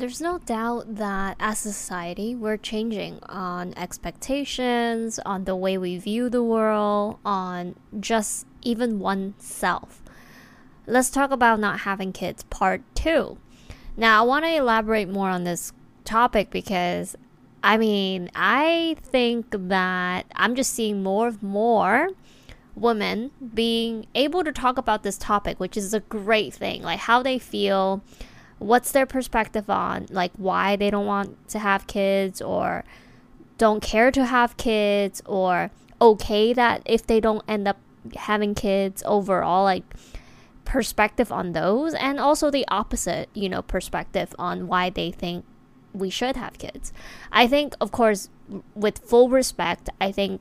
there's no doubt that as a society, we're changing on expectations, on the way we view the world, on just even oneself. Let's talk about not having kids, part two. Now, I want to elaborate more on this topic because I mean, I think that I'm just seeing more and more women being able to talk about this topic, which is a great thing. Like how they feel, what's their perspective on, like why they don't want to have kids or don't care to have kids or okay that if they don't end up having kids overall, like perspective on those and also the opposite, you know, perspective on why they think we should have kids. I think of course with full respect, I think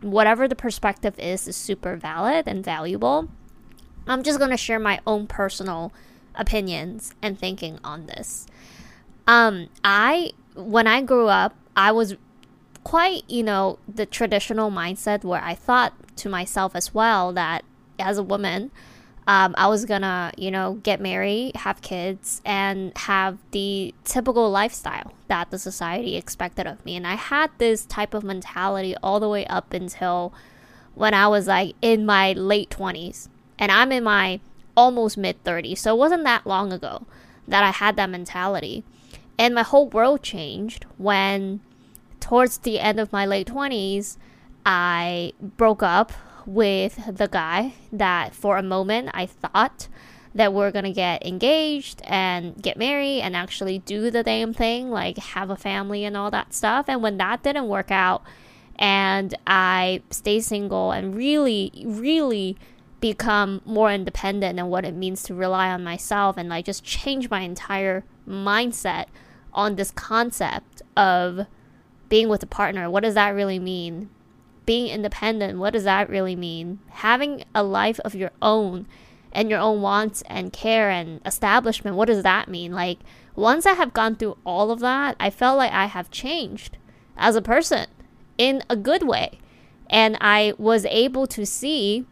whatever the perspective is is super valid and valuable. I'm just going to share my own personal opinions and thinking on this. Um, I when I grew up, I was quite, you know, the traditional mindset where I thought to myself as well that as a woman, um, I was gonna, you know, get married, have kids, and have the typical lifestyle that the society expected of me. And I had this type of mentality all the way up until when I was like in my late 20s. And I'm in my almost mid 30s. So it wasn't that long ago that I had that mentality. And my whole world changed when, towards the end of my late 20s, I broke up with the guy that for a moment I thought that we're gonna get engaged and get married and actually do the damn thing, like have a family and all that stuff. And when that didn't work out, and I stayed single and really, really become more independent and what it means to rely on myself and like just change my entire mindset on this concept of being with a partner. What does that really mean? being independent, what does that really mean? Having a life of your own and your own wants and care and establishment, what does that mean? Like, once I have gone through all of that, I felt like I have changed as a person in a good way. And I was able to see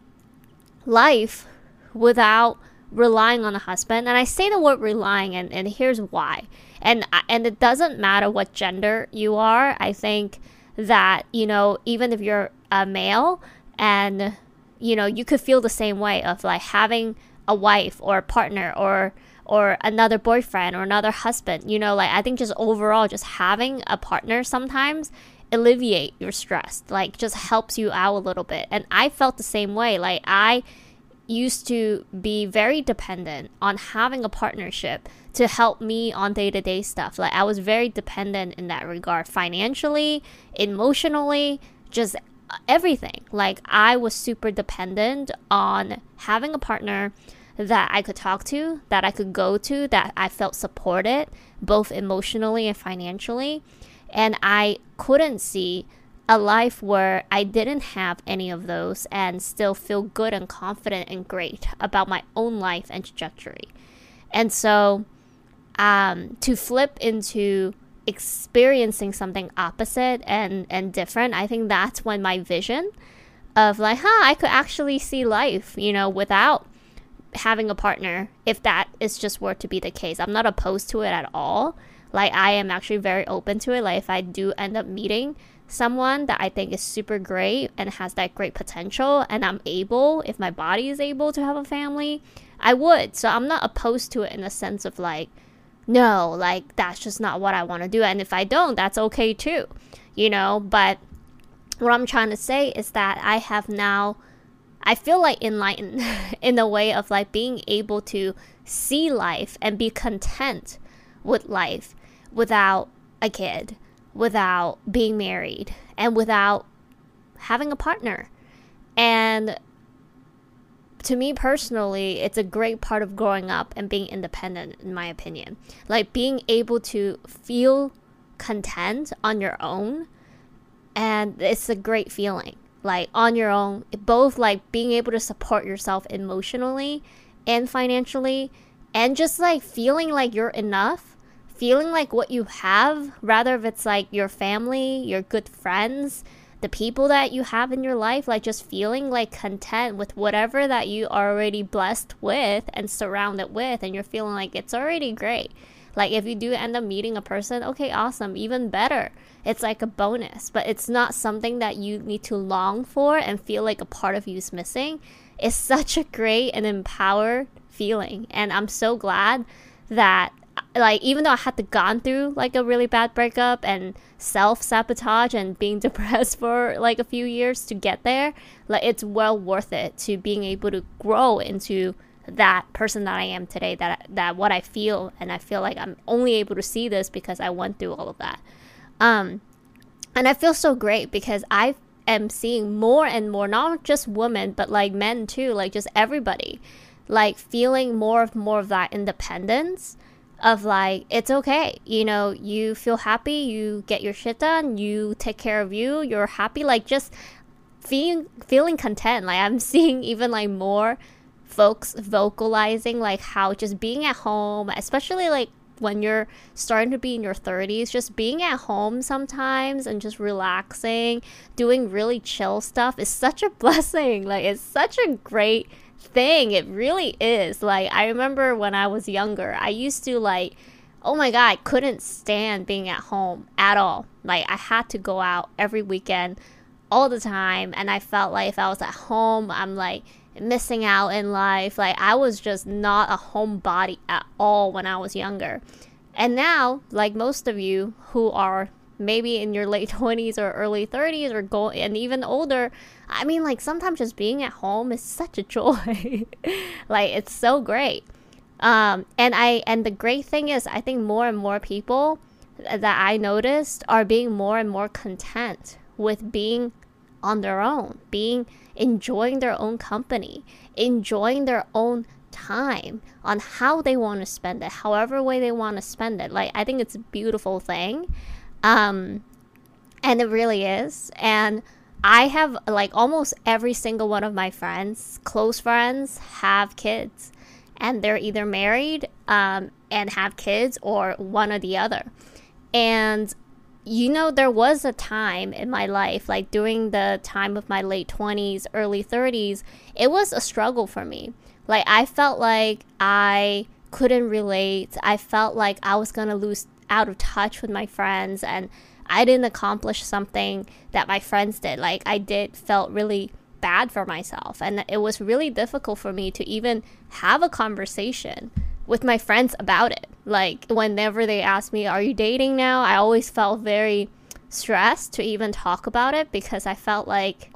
life without relying on a husband. And I say the word relying, and, and here's why. And, and it doesn't matter what gender you are. I think that, you know, even if you're a male and, you know, you could feel the same way of like having a wife or a partner or or another boyfriend or another husband you know like i think just overall just having a partner sometimes alleviate your stress like just helps you out a little bit and i felt the same way like i used to be very dependent on having a partnership to help me on day to day stuff. Like I was very dependent in that regard, financially, emotionally, just everything. Like I was super dependent on having a partner that I could talk to, that I could go to, that I felt supported both emotionally and financially. And I couldn't see a life where I didn't have any of those and still feel good and confident and great about my own life and trajectory. And so um, to flip into experiencing something opposite and, and different, I think that's when my vision of like, huh, I could actually see life, you know, without having a partner, if that is just were to be the case. I'm not opposed to it at all. Like, I am actually very open to it. Like, if I do end up meeting someone that I think is super great and has that great potential, and I'm able, if my body is able to have a family, I would. So I'm not opposed to it in the sense of like, no, like that's just not what I want to do. And if I don't, that's okay too, you know. But what I'm trying to say is that I have now, I feel like enlightened in the way of like being able to see life and be content with life without a kid without being married and without having a partner. And to me personally, it's a great part of growing up and being independent, in my opinion. Like being able to feel content on your own, and it's a great feeling. Like on your own, both like being able to support yourself emotionally and financially, and just like feeling like you're enough feeling like what you have, rather if it's like your family, your good friends, the people that you have in your life, like just feeling like content with whatever that you are already blessed with and surrounded with, and you're feeling like it's already great. Like if you do end up meeting a person, okay, awesome, even better. It's like a bonus, but it's not something that you need to long for and feel like a part of you is missing. It's such a great and empowered feeling. And I'm so glad that like even though I had to gone through like a really bad breakup and self sabotage and being depressed for like a few years to get there, like it's well worth it to being able to grow into that person that I am today. That that what I feel, and I feel like I'm only able to see this because I went through all of that. Um, and I feel so great because I am seeing more and more, not just women, but like men too, like just everybody, like feeling more of more of that independence of like it's okay you know you feel happy you get your shit done you take care of you you're happy like just feeling feeling content like i'm seeing even like more folks vocalizing like how just being at home especially like when you're starting to be in your 30s just being at home sometimes and just relaxing doing really chill stuff is such a blessing like it's such a great thing. It really is. Like, I remember when I was younger, I used to, like, oh my God, I couldn't stand being at home at all. Like, I had to go out every weekend all the time. And I felt like if I was at home, I'm like missing out in life. Like, I was just not a homebody at all when I was younger. And now, like most of you who are maybe in your late 20s or early 30s or go and even older i mean like sometimes just being at home is such a joy like it's so great um, and i and the great thing is i think more and more people that i noticed are being more and more content with being on their own being enjoying their own company enjoying their own time on how they want to spend it however way they want to spend it like i think it's a beautiful thing um, and it really is. And I have like almost every single one of my friends, close friends, have kids. And they're either married um, and have kids or one or the other. And you know, there was a time in my life, like during the time of my late 20s, early 30s, it was a struggle for me. Like, I felt like I couldn't relate. I felt like I was going to lose out of touch with my friends and I didn't accomplish something that my friends did. Like I did felt really bad for myself and it was really difficult for me to even have a conversation with my friends about it. Like whenever they ask me, "Are you dating now?" I always felt very stressed to even talk about it because I felt like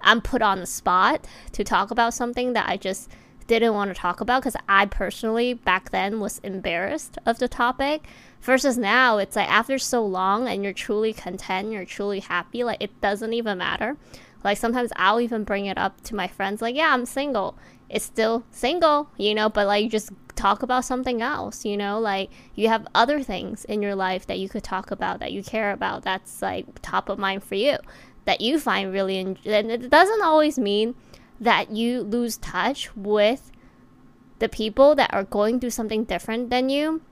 I'm put on the spot to talk about something that I just didn't want to talk about because I personally back then was embarrassed of the topic. Versus now, it's like after so long and you're truly content, you're truly happy, like it doesn't even matter. Like sometimes I'll even bring it up to my friends, like, yeah, I'm single. It's still single, you know, but like just talk about something else, you know, like you have other things in your life that you could talk about that you care about that's like top of mind for you that you find really, and it doesn't always mean that you lose touch with the people that are going through something different than you.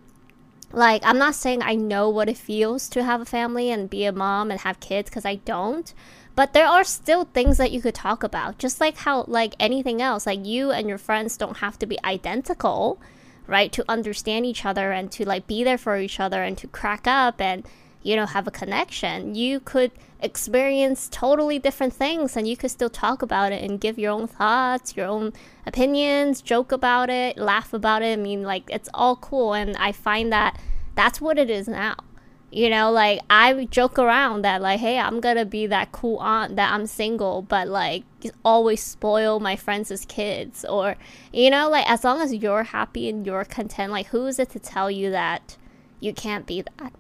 Like, I'm not saying I know what it feels to have a family and be a mom and have kids because I don't. But there are still things that you could talk about. Just like how, like anything else, like you and your friends don't have to be identical, right? To understand each other and to like be there for each other and to crack up and, you know, have a connection. You could experience totally different things and you could still talk about it and give your own thoughts, your own opinions, joke about it, laugh about it. I mean, like, it's all cool. And I find that that's what it is now. You know, like, I joke around that, like, hey, I'm gonna be that cool aunt that I'm single, but like, always spoil my friends' kids. Or, you know, like, as long as you're happy and you're content, like, who is it to tell you that you can't be that?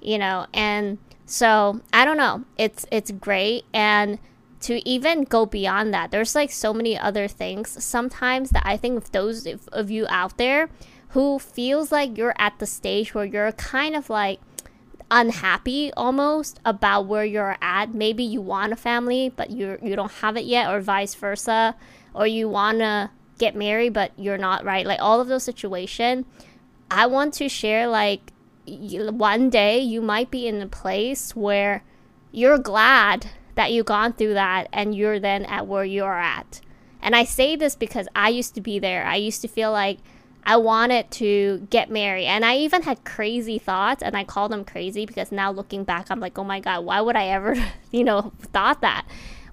You know, and so I don't know. It's it's great and to even go beyond that, there's like so many other things sometimes that I think if those of you out there who feels like you're at the stage where you're kind of like unhappy almost about where you're at. Maybe you want a family but you you don't have it yet or vice versa or you want to get married but you're not right. Like all of those situations, I want to share like one day you might be in a place where you're glad that you've gone through that and you're then at where you're at. And I say this because I used to be there. I used to feel like I wanted to get married. And I even had crazy thoughts and I call them crazy because now looking back, I'm like, oh my God, why would I ever, you know, thought that?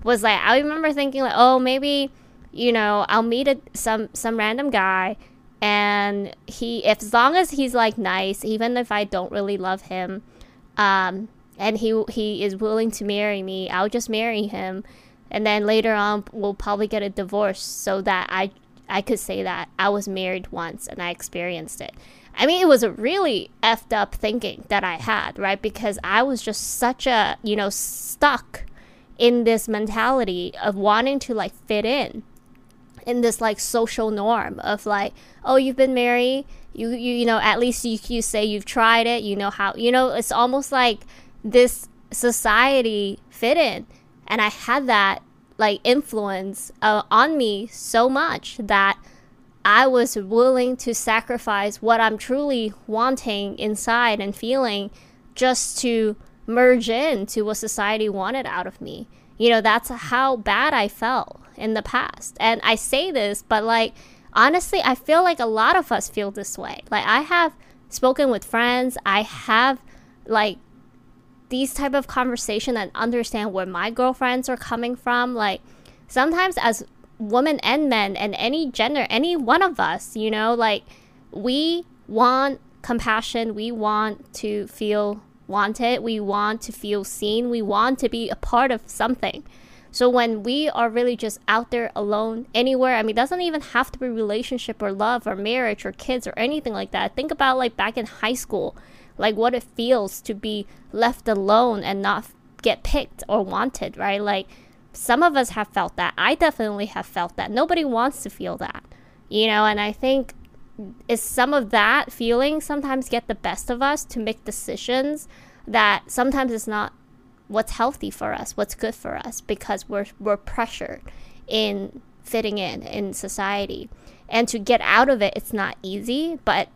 Was like, I remember thinking like, oh, maybe, you know, I'll meet a, some, some random guy and he, if, as long as he's like nice, even if I don't really love him, um, and he, he is willing to marry me, I'll just marry him. And then later on, we'll probably get a divorce so that I I could say that I was married once and I experienced it. I mean, it was a really effed up thinking that I had, right? Because I was just such a, you know, stuck in this mentality of wanting to like fit in in this like social norm of like, oh, you've been married, you you you know, at least you you say you've tried it, you know how, you know, it's almost like this society fit in. And I had that like influence uh, on me so much that I was willing to sacrifice what I'm truly wanting inside and feeling just to merge into what society wanted out of me. You know, that's how bad I felt in the past. And I say this, but like honestly, I feel like a lot of us feel this way. Like I have spoken with friends, I have like these type of conversation and understand where my girlfriends are coming from like sometimes as women and men and any gender any one of us you know like we want compassion we want to feel wanted we want to feel seen we want to be a part of something. So when we are really just out there alone anywhere i mean it doesn't even have to be relationship or love or marriage or kids or anything like that. Think about like back in high school like what it feels to be left alone and not get picked or wanted, right? Like some of us have felt that. I definitely have felt that. Nobody wants to feel that, you know, and I think is some of that feeling sometimes get the best of us to make decisions that sometimes it's not what's healthy for us, what's good for us because we're we're pressured in fitting in in society. And to get out of it it's not easy, but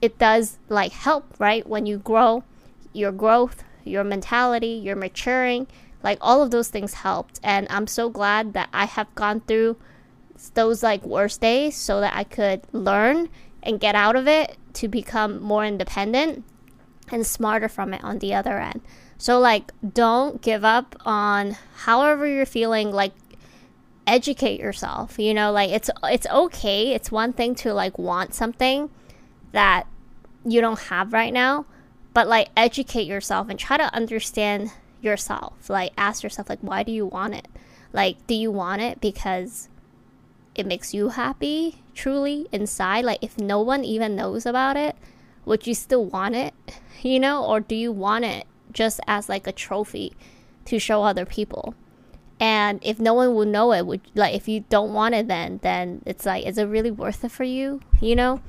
it does like help, right? When you grow, your growth, your mentality, your maturing, like all of those things helped. And I'm so glad that I have gone through those like worst days so that I could learn and get out of it to become more independent and smarter from it on the other end. So like don't give up on however you're feeling like educate yourself. You know, like it's it's okay. It's one thing to like want something that you don't have right now but like educate yourself and try to understand yourself. Like ask yourself like why do you want it? Like do you want it because it makes you happy truly inside? Like if no one even knows about it would you still want it? You know or do you want it just as like a trophy to show other people? And if no one will know it would like if you don't want it then then it's like is it really worth it for you? You know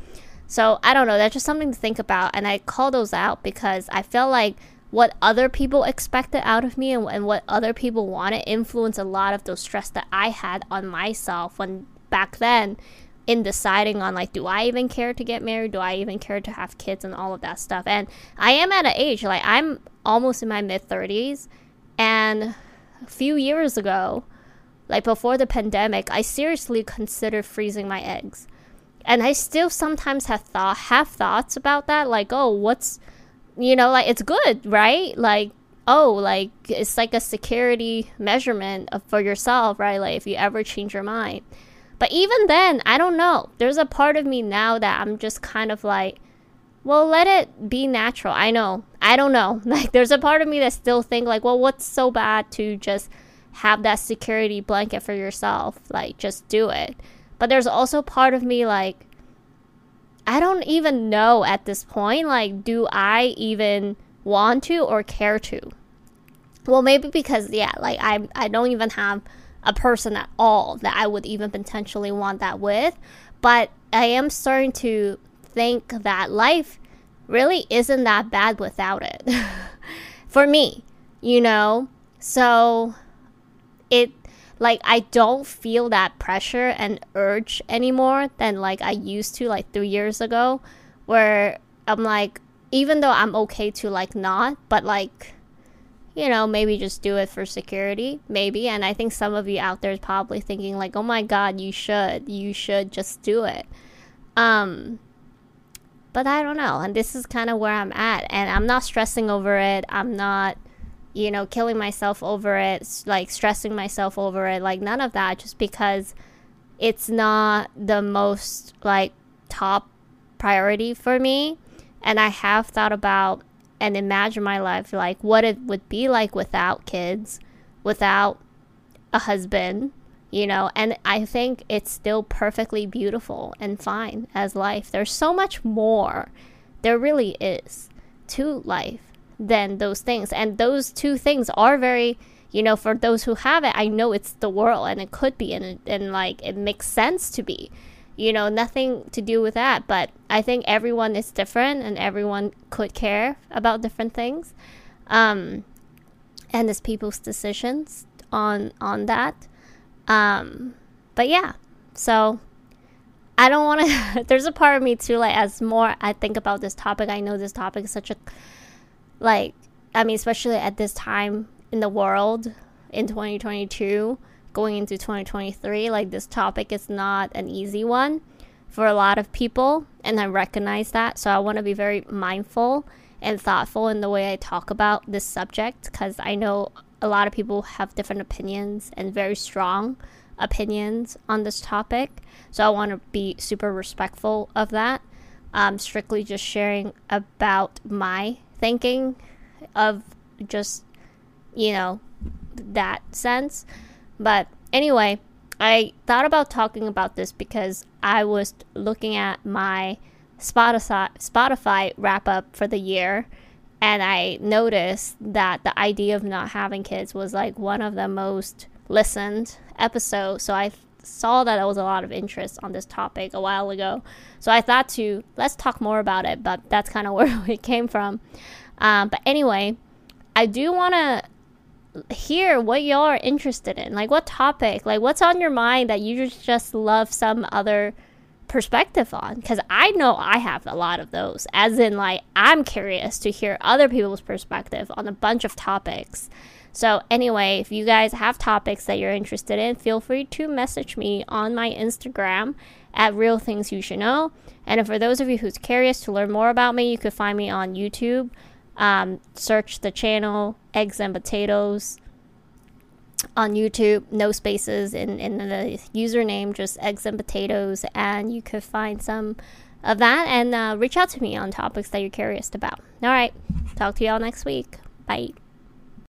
so I don't know. That's just something to think about. And I call those out because I feel like what other people expected out of me and, and what other people wanted influenced a lot of those stress that I had on myself when back then in deciding on like do I even care to get married? Do I even care to have kids and all of that stuff? And I am at an age like I'm almost in my mid 30s and a few years ago like before the pandemic, I seriously considered freezing my eggs and I still sometimes have thought have thoughts about that, like, oh, what's you know, like it's good, right? Like, oh, like it's like a security measurement of, for yourself, right? Like if you ever change your mind. But even then, I don't know. There's a part of me now that I'm just kind of like, well, let it be natural. I know. I don't know. Like there's a part of me that still think like, well, what's so bad to just have that security blanket for yourself? Like just do it. But there's also part of me like I don't even know at this point like do I even want to or care to? Well, maybe because yeah, like I I don't even have a person at all that I would even potentially want that with, but I am starting to think that life really isn't that bad without it. For me, you know. So it like I don't feel that pressure and urge anymore than like I used to like 3 years ago where I'm like even though I'm okay to like not but like you know maybe just do it for security maybe and I think some of you out there is probably thinking like oh my god you should you should just do it Um, but I don't know. And this is kind of where I'm at. And I'm not stressing over it. I'm not, you know, killing myself over it, like stressing myself over it. Like, none of that, just because it's not the most, like, top priority for me. And I have thought about and imagined my life, like, what it would be like without kids, without a husband, you know, and I think it's still perfectly beautiful and fine as life. There's so much more, there really is, to life than those things. And those two things are very, you know, for those who have it, I know it's the world and it could be, and, and like it makes sense to be. You know, nothing to do with that. But I think everyone is different and everyone could care about different things. Um, and it's people's decisions on on that um, but yeah, so I don't want to. there's a part of me too, like as more I think about this topic, I know this topic is such a like. I mean, especially at this time in the world in 2022, going into 2023, like this topic is not an easy one for a lot of people, and I recognize that. So I want to be very mindful and thoughtful in the way I talk about this subject because I know a lot of people have different opinions and very strong opinions on this topic. So I want to be super respectful of that. Um, strictly just sharing about my thinking of just, you know, that sense. But anyway, I thought about talking about this because I was looking at my Spotify Spotify wrap up for the year and I noticed that the idea of not having kids was like one of the most listened episodes. So I saw that there was a lot of interest on this topic a while ago. So I thought to let's talk more about it, but that's kind of where it came from. Um, but anyway, I do want to hear what y'all are interested in. Like what topic? Like what's on your mind that you just, love some other perspective on because I know I have a lot of those. As in, like, I'm curious to hear other people's perspective on a bunch of topics. So, anyway, if you guys have topics that you're interested in, feel free to message me on my Instagram at Real Things You Should Know. And for those of you who's curious to learn more about me, you could find me on YouTube. Um, search the channel Eggs and Potatoes on YouTube, no spaces in, in the username, just eggs and potatoes, and you could find some of that and uh, reach out to me on topics that you're curious about. All right, talk to y'all next week. Bye.